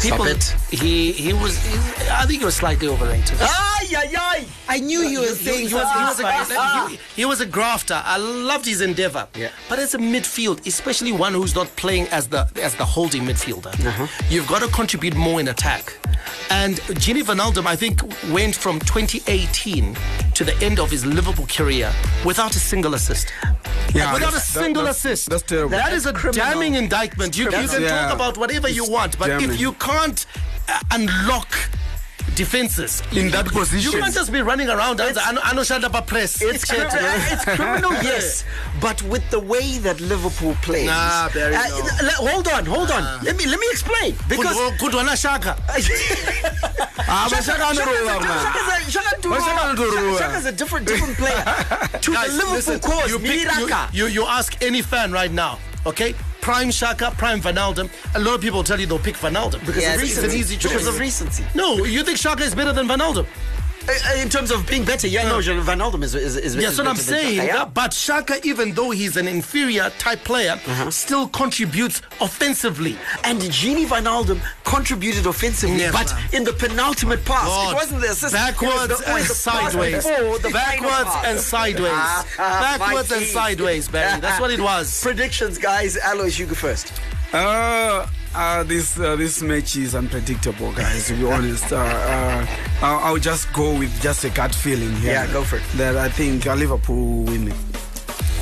People, it. He he was. He, I think he was slightly overrated. Ay, ay, ay. I knew you were He, saying he was, he, was a, ah, ah. he, he was a grafter. I loved his endeavor. Yeah. But as a midfield, especially one who's not playing as the as the holding midfielder, uh-huh. you've got to contribute more in attack. And Gini Wijnaldum, I think, went from 2018 to the end of his Liverpool career without a single assist. Yeah, without a that's- that- single that's- assist. that's terrible. That is a criminal. damning indictment. You, you can criminal. talk about whatever you want, but if you can't uh, unlock defenses In that position. you can't just be running around and ano anoshanda pa press It's, criminal, it's criminal, yes. But with the way that Liverpool plays. Nah, Barry, Uh, no. l- hold on, hold on. Let me let me explain. Because kudwana shaka Ah, Shaka- Shaka Shaka's a- Ndorola, man. Shaka's a- Shaka But Shaka Ndorola- Ndorola. Shaka- Shaka's a different different player. to Guys, the Liverpool listen, cause, you, pick, you, you, you ask any fan right now okay prime shaka prime Wijnaldum a lot of people tell you they'll pick Wijnaldum because Yes, it's, an easy. Choice because of recency. no you think shaka is better than Vanaldum In terms of being better, yeah, no, Wijnaldum is is is. Yes, is what I'm saying. Shaka, yeah. But Shaka, even though he's an inferior type player, still contributes offensively. And Genie Wijnaldum contributed offensively, Yes, but man. in the penultimate pass, God. it wasn't the assist. Backwards the, and the sideways. before the Backwards and sideways. Ah, Backwards and sideways, Barry. That's what it was. Predictions, guys. Alois, you go first. Uh, uh, this uh, this match is unpredictable, guys. To be honest, uh, uh, I'll, I'll just go with just a gut feeling here. Yeah, go for it. That I think uh, Liverpool will win it.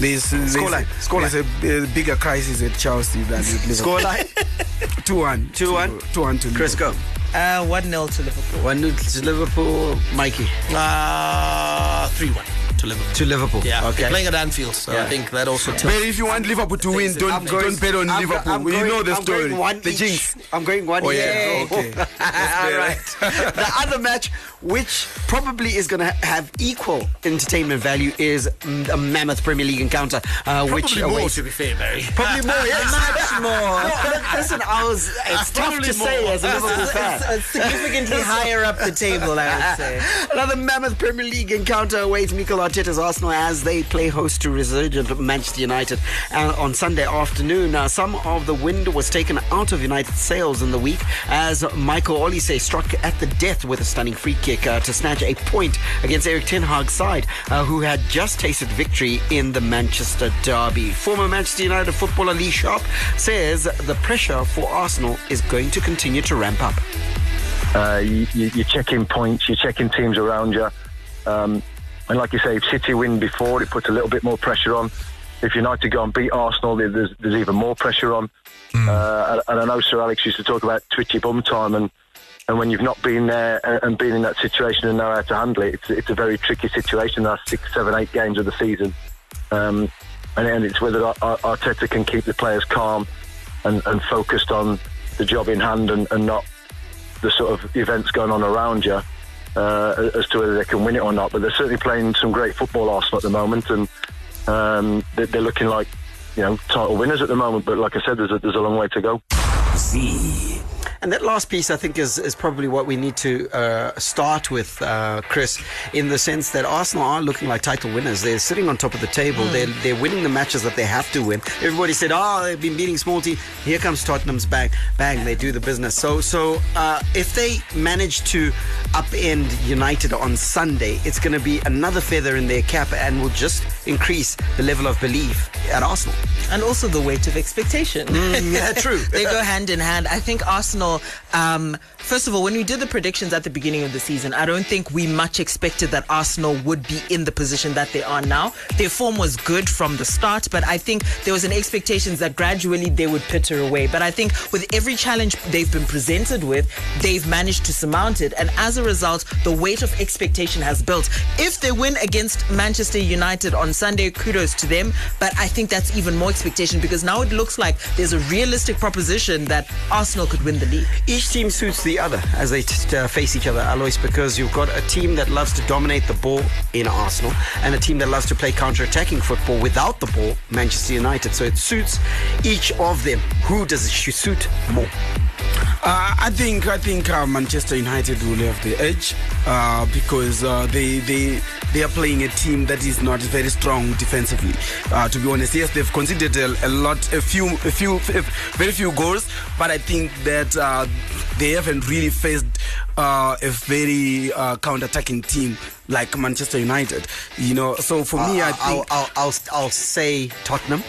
There's, there's, Scoreline, scoreline. there's a, a bigger crisis at Chelsea than at Liverpool. Scoreline. Two one. Two one? Two one to Chris, Liverpool. go. Uh, 1 0 to Liverpool. One nil to Liverpool. Mikey. Uh, 3 1. To Liverpool. To Liverpool. Yeah, Okay. they're playing at Anfield, so Yeah. I think that also But if you want Liverpool to win, don't I'm don't bet on I'm Liverpool. I'm you know the I'm story. going one the each. jinx. I'm going one. each. yeah. Okay. All right. the other match, which probably is going to have equal entertainment value, is a mammoth Premier League encounter, uh, which Probably more, awaits- to be fair, Barry. Probably more, yes. Much more. No, listen, I was. It's tough Probably to say as a Liverpool fan. It's, it's significantly higher up the table, I would say. Another mammoth Premier League encounter awaits Mikel Arteta's Arsenal as they play host to resurgent Manchester United uh, on Sunday afternoon. Now, some of the wind was taken out of United's sails in the week as Michael Olise struck at the death with a stunning free kick uh, to snatch a point against Erik Ten Hag's side, uh, who had just tasted victory in the Manchester derby. Former Manchester United footballer Lee Sharpe says the pressure for Arsenal is going to continue to ramp up. Uh, you, you're checking points, you're checking teams around you. Um, and like you say, if City win before, it puts a little bit more pressure on. If United go and beat Arsenal, there's, there's even more pressure on. Uh, and, I know Sir Alex used to talk about twitchy bum time, and, and when you've not been there and, been in that situation and know how to handle it, it's, it's a very tricky situation. The last six, seven, eight games of the season. Um, and, and it's whether Ar- Ar- Arteta can keep the players calm and, and focused on the job in hand and, and not the sort of events going on around you uh, as to whether they can win it or not. But they're certainly playing some great football, Arsenal, at the moment, and um, they- they're looking like you know title winners at the moment. But like I said, there's a, there's a long way to go. And that last piece, I think, is, is probably what we need to uh, start with, uh, Chris, in the sense that Arsenal are looking like title winners. They're sitting on top of the table. They're, they're winning the matches that they have to win. Everybody said, oh, they've been beating small teams. Here comes Tottenham's bang. Bang, they do the business. So, so uh, if they manage to upend United on Sunday, it's going to be another feather in their cap and will just increase the level of belief at Arsenal. And also the weight of expectation. Mm, yeah, true. they go hand in hand. I think Arsenal, um, first of all, when we did the predictions at the beginning of the season, I don't think we much expected that Arsenal would be in the position that they are now. Their form was good from the start, but I think there was an expectation that gradually they would pitter away. But I think with every challenge they've been presented with, they've managed to surmount it. And as a result, the weight of expectation has built. If they win against Manchester United on Sunday, kudos to them. But I think that's even more expectation because now it looks like there's a realistic proposition that Arsenal could win the league. Each team suits the other as they t- uh, face each other, Alois, because you've got a team that loves to dominate the ball in Arsenal and a team that loves to play counter-attacking football without the ball, Manchester United. So it suits each of them. Who does it suit more? Uh, I think I think uh, Manchester United will have the edge uh, because uh, they they they are playing a team that is not very strong defensively. Uh, to be honest, yes, they've conceded a, a lot, a few, a few, a very few goals, but I think that uh, they haven't really faced uh, a very uh, counter-attacking team like Manchester United. You know, so for me, I Uh, I'll, think I'll, I'll, I'll say Tottenham.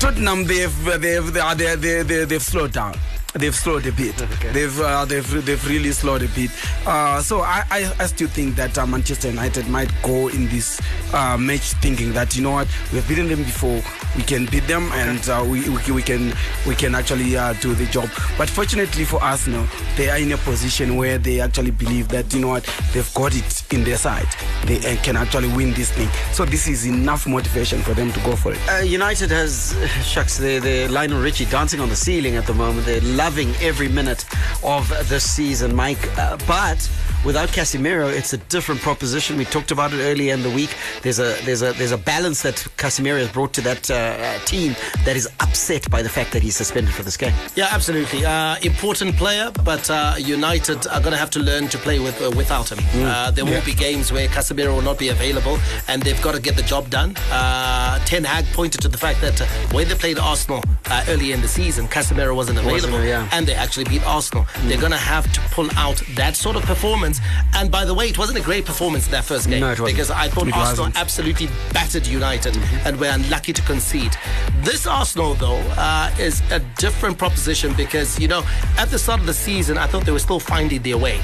Tottenham, they've they've they they they they they've slowed down. They've slowed a bit. They've uh, they've they've really slowed a bit. Uh, so I, I I still think that uh, Manchester United might go in this uh, match thinking that you know what we've beaten them before, we can beat them and uh, we, we can- we can we can actually uh, do the job. But fortunately for us now, they are in a position where they actually believe that you know what they've got it in their side. They uh, can actually win this thing. So this is enough motivation for them to go for it. Uh, United has, shucks, they're, they're Lionel Richie dancing on the ceiling at the moment. They're loving every minute of this season, Mike. Uh, but without Casemiro, it's a different proposition. We talked about it earlier in the week. There's a there's a there's a balance that Casemiro has brought to that uh, team that is upset by the fact that he's suspended for this game. Yeah, absolutely. Uh, important player, but uh, United are going to have to learn to play with uh, without him. Uh, there will Yeah. be games where Casemiro will not be available, and they've got to get the job done. Uh, Ten Hag pointed to the fact that uh, when they played Arsenal uh, early in the season, Casemiro wasn't available, Wasn't, yeah. And they actually beat Arsenal. They're going to have to pull out that sort of performance. And by the way, it wasn't a great performance in that first game No, it wasn't. because I thought It Arsenal wasn't. absolutely battered United and were unlucky to concede. This Arsenal, though, uh, is a different proposition because, you know, at the start of the season, I thought they were still finding their way.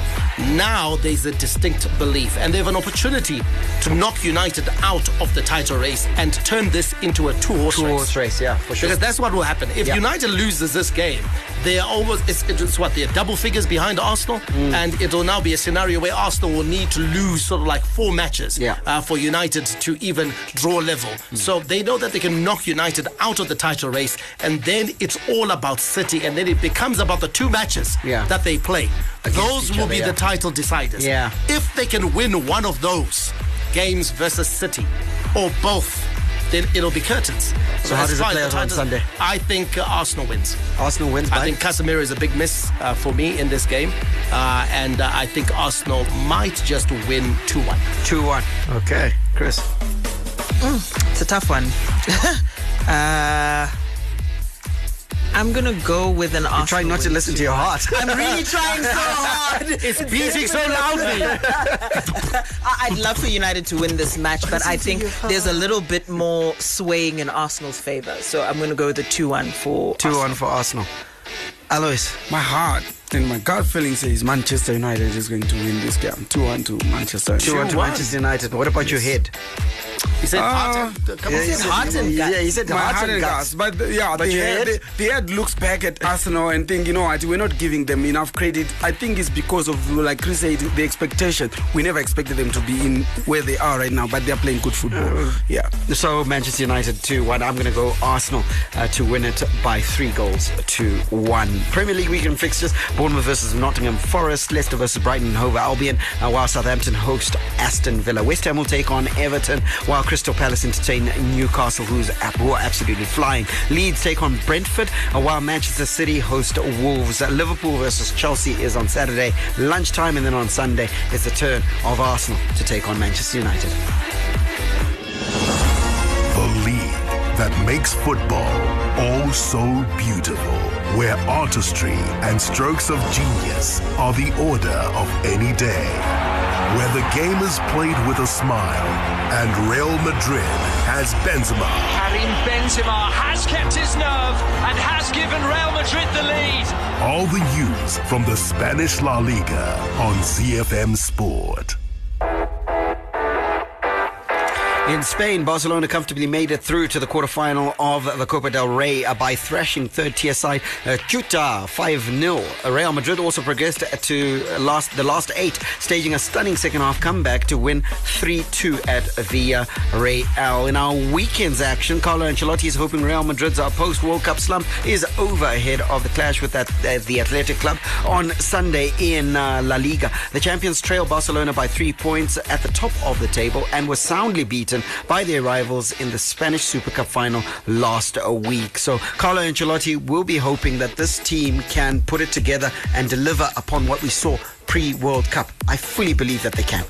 Now there's a distinct belief, and they have an opportunity to knock United out of the title race and turn this into a two horse race. Race, yeah, for sure. Because that's what will happen. If Yeah. United loses this game, They're almost, it's, it's what, they're double figures behind Arsenal. Mm. And it'll now be a scenario where Arsenal will need to lose sort of like four matches Yeah. uh, for United to even draw level. Mm. So they know that they can knock United out of the title race. And then it's all about City. And then it becomes about the two matches Yeah. that they play. Those will other, be yeah. the title deciders. Yeah. If they can win one of those games versus City or both, then it'll be curtains. So how does it far play out on Sunday? I think uh, Arsenal wins. Arsenal wins. I think Casemiro is a big miss uh, for me in this game, uh, and uh, I think Arsenal might just win two one. Two one. Okay, Chris. It's a tough one. I'm gonna go with an Arsenal. I'm trying not to listen to your heart. I'm really trying so hard. It's beating so loudly. I- I'd love for United to win this match, but I think there's a little bit more swaying in Arsenal's favour. So I'm gonna go with a two-one for Two one for Arsenal. Alois, my heart and my gut feeling says Manchester United is going to win this game. Two one to Manchester. Two one to Manchester United. But what about your head? He said Uh, heart and, come yeah, on. he said heart and guts. Yeah, he said heart heart and and guts. guts. But yeah, But the, head, the, the head looks back at Arsenal and think, you know what, we're not giving them enough credit. I think it's because of, like Chris said, the expectation. We never expected them to be in where they are right now, but they're playing good football. yeah. So Manchester United 2 1. I'm going to go Arsenal uh, to win it by three goals to one. Premier League weekend fixtures Bournemouth versus Nottingham Forest, Leicester versus Brighton and Hove Albion, uh, while Southampton host Aston Villa. West Ham will take on Everton, while Crystal Palace entertain Newcastle, who's who are absolutely flying. Leeds take on Brentford, uh, while Manchester City host Wolves. Uh, Liverpool versus Chelsea is on Saturday lunchtime, and then on Sunday is the turn of Arsenal to take on Manchester United. The league that makes football oh so beautiful, where artistry and strokes of genius are the order of any day. Where the game is played with a smile, and Real Madrid has Benzema. Karim Benzema has kept his nerve and has given Real Madrid the lead. All the news from the Spanish La Liga on ZFM Sport. In Spain, Barcelona comfortably made it through to the quarterfinal of the Copa del Rey uh, by thrashing third tier side uh, Ceuta 5 0. Real Madrid also progressed to last the last eight, staging a stunning second half comeback to win 3 2 at Villa Real. In our weekend's action, Carlo Ancelotti is hoping Real Madrid's post World Cup slump is over ahead of the clash with that, uh, the Athletic Club on Sunday in uh, La Liga. The champions trail Barcelona by three points at the top of the table and were soundly beaten by their rivals in the Spanish Super Cup final last week. So Carlo Ancelotti will be hoping that this team can put it together and deliver upon what we saw pre-World Cup. I fully believe that they can.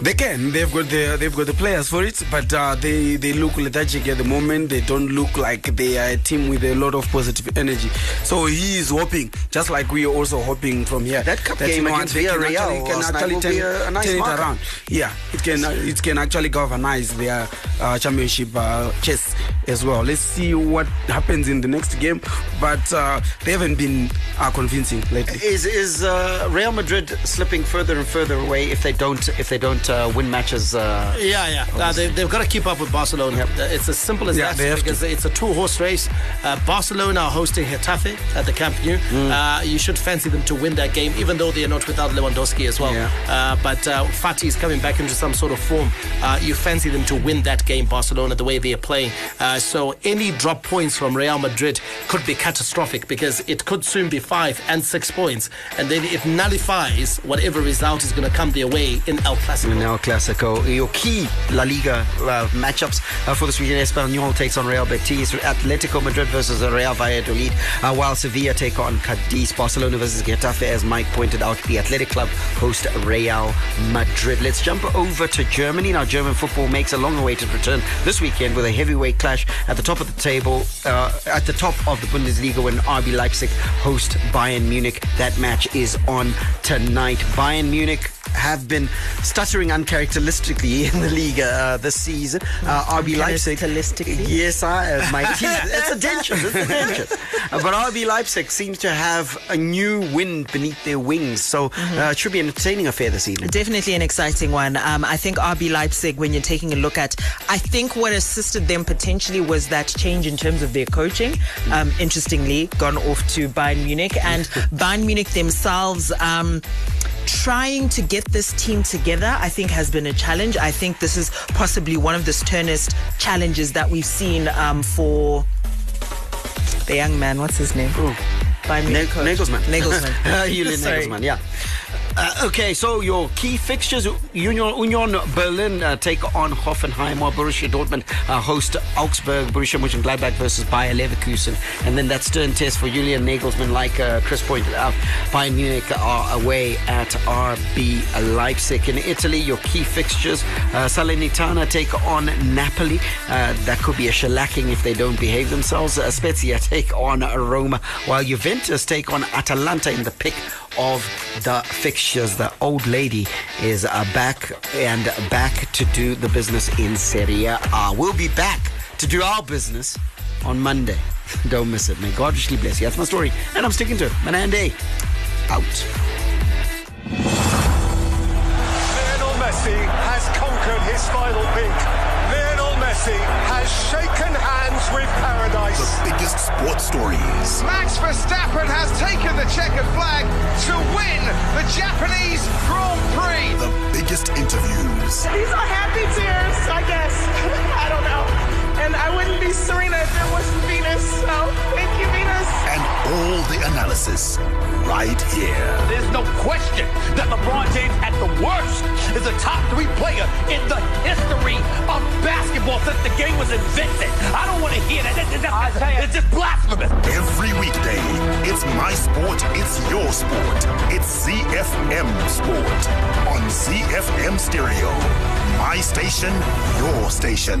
They can. They've got the they've got the players for it, but uh, they they look lethargic at the moment. They don't look like they are a team with a lot of positive energy. So he is hoping, just like we are also hoping from here. That cup that, game you know, against they can Villarreal actually- can actually turn, a- a nice turn it around. Yeah, it can uh, it can actually galvanize their uh, championship uh, chess as well. Let's see what happens in the next game, but uh, they haven't been uh, convincing lately. Is is uh, Real Madrid slipping further and further away if they don't if they don't uh, win matches? Uh, Yeah, yeah. Uh, they, they've got to keep up with Barcelona. Uh, It's as simple as Yeah, that have because it's a two-horse race. Uh, Barcelona are hosting Getafe at the Camp Nou. Mm. Uh, you should fancy them to win that game, even though they are not without Lewandowski as well. Yeah. Uh, but uh, Fati is coming back into some sort of form. Uh, you fancy them to win that game, Barcelona, the way they are playing. Uh, so any drop points from Real Madrid could be catastrophic because it could soon be five and six points, and then it nullifies whatever result is going to come their way in El Clasico. In El Clasico, your key La Liga uh, matchups uh, for this weekend: Espanyol takes on Real Betis, Atletico Madrid versus Real Valladolid, uh, while Sevilla take on Cadiz, Barcelona versus Getafe. As Mike pointed out, the Athletic Club host Real Madrid. Let's jump over to Germany now. German football makes a long-awaited return this weekend with a heavyweight clash at the top of the table, uh, at the top of the Bundesliga when RB Leipzig host Bayern Munich. That match is on tonight. Bayern Munich have been stuttering uncharacteristically in the league uh, this season. Uh, RB Leipzig. Yes, I, uh, my team. It's a tension. It's a tension. Uh, but RB Leipzig seems to have a new wind beneath their wings. So uh, it should be an entertaining affair this evening. Definitely an exciting one. Um, I think RB Leipzig, when you're taking a look at, I think what assisted them potentially was that change in terms of their coaching. Um, interestingly, gone off to Bayern Munich, and Bayern Munich themselves. Um, trying to get this team together, I think, has been a challenge. I think this is possibly one of the sternest challenges that we've seen um, for the young man. What's his name? Bayern Munich coach. Nagelsmann. Nagelsmann. Julian. Nagelsmann, yeah. Uh, okay, so your key fixtures: Union, Union Berlin uh, take on Hoffenheim, or Borussia Dortmund uh, host Augsburg, Borussia Mönchengladbach versus Bayer Leverkusen, and then that stern test for Julian Nagelsmann, like uh, Chris pointed out, Bayern Munich are away at RB Leipzig. In Italy, your key fixtures: uh, Salernitana take on Napoli. Uh, that could be a shellacking if they don't behave themselves. Spezia take on Roma, while Juventus take on Atalanta in the pick of the fixtures. The old lady is uh, back and back to do the business in Serie A. We'll be back to do our business on Monday. Don't miss it. May God richly bless you. That's my story, and I'm sticking to it. Manande, out. Lionel Messi has conquered his final peak. Lionel Messi has shaken hands with paradise. The biggest sports stories. Max Verstappen has taken the checkered flag to win the Japanese Grand Prix. The biggest interviews. These are happy tears, I guess. I don't know. And I wouldn't be Serena if it wasn't Venus. So thank you, Venus. And all the analysis right here. There's no question that LeBron James, at the worst, is a top three player in the history of basketball since the game was invented. I don't want to hear that. It's, it's- it's just blasphemous. Every weekday, it's my sport, it's your sport. It's ZFM Sport on ZFM Stereo. My station, your station.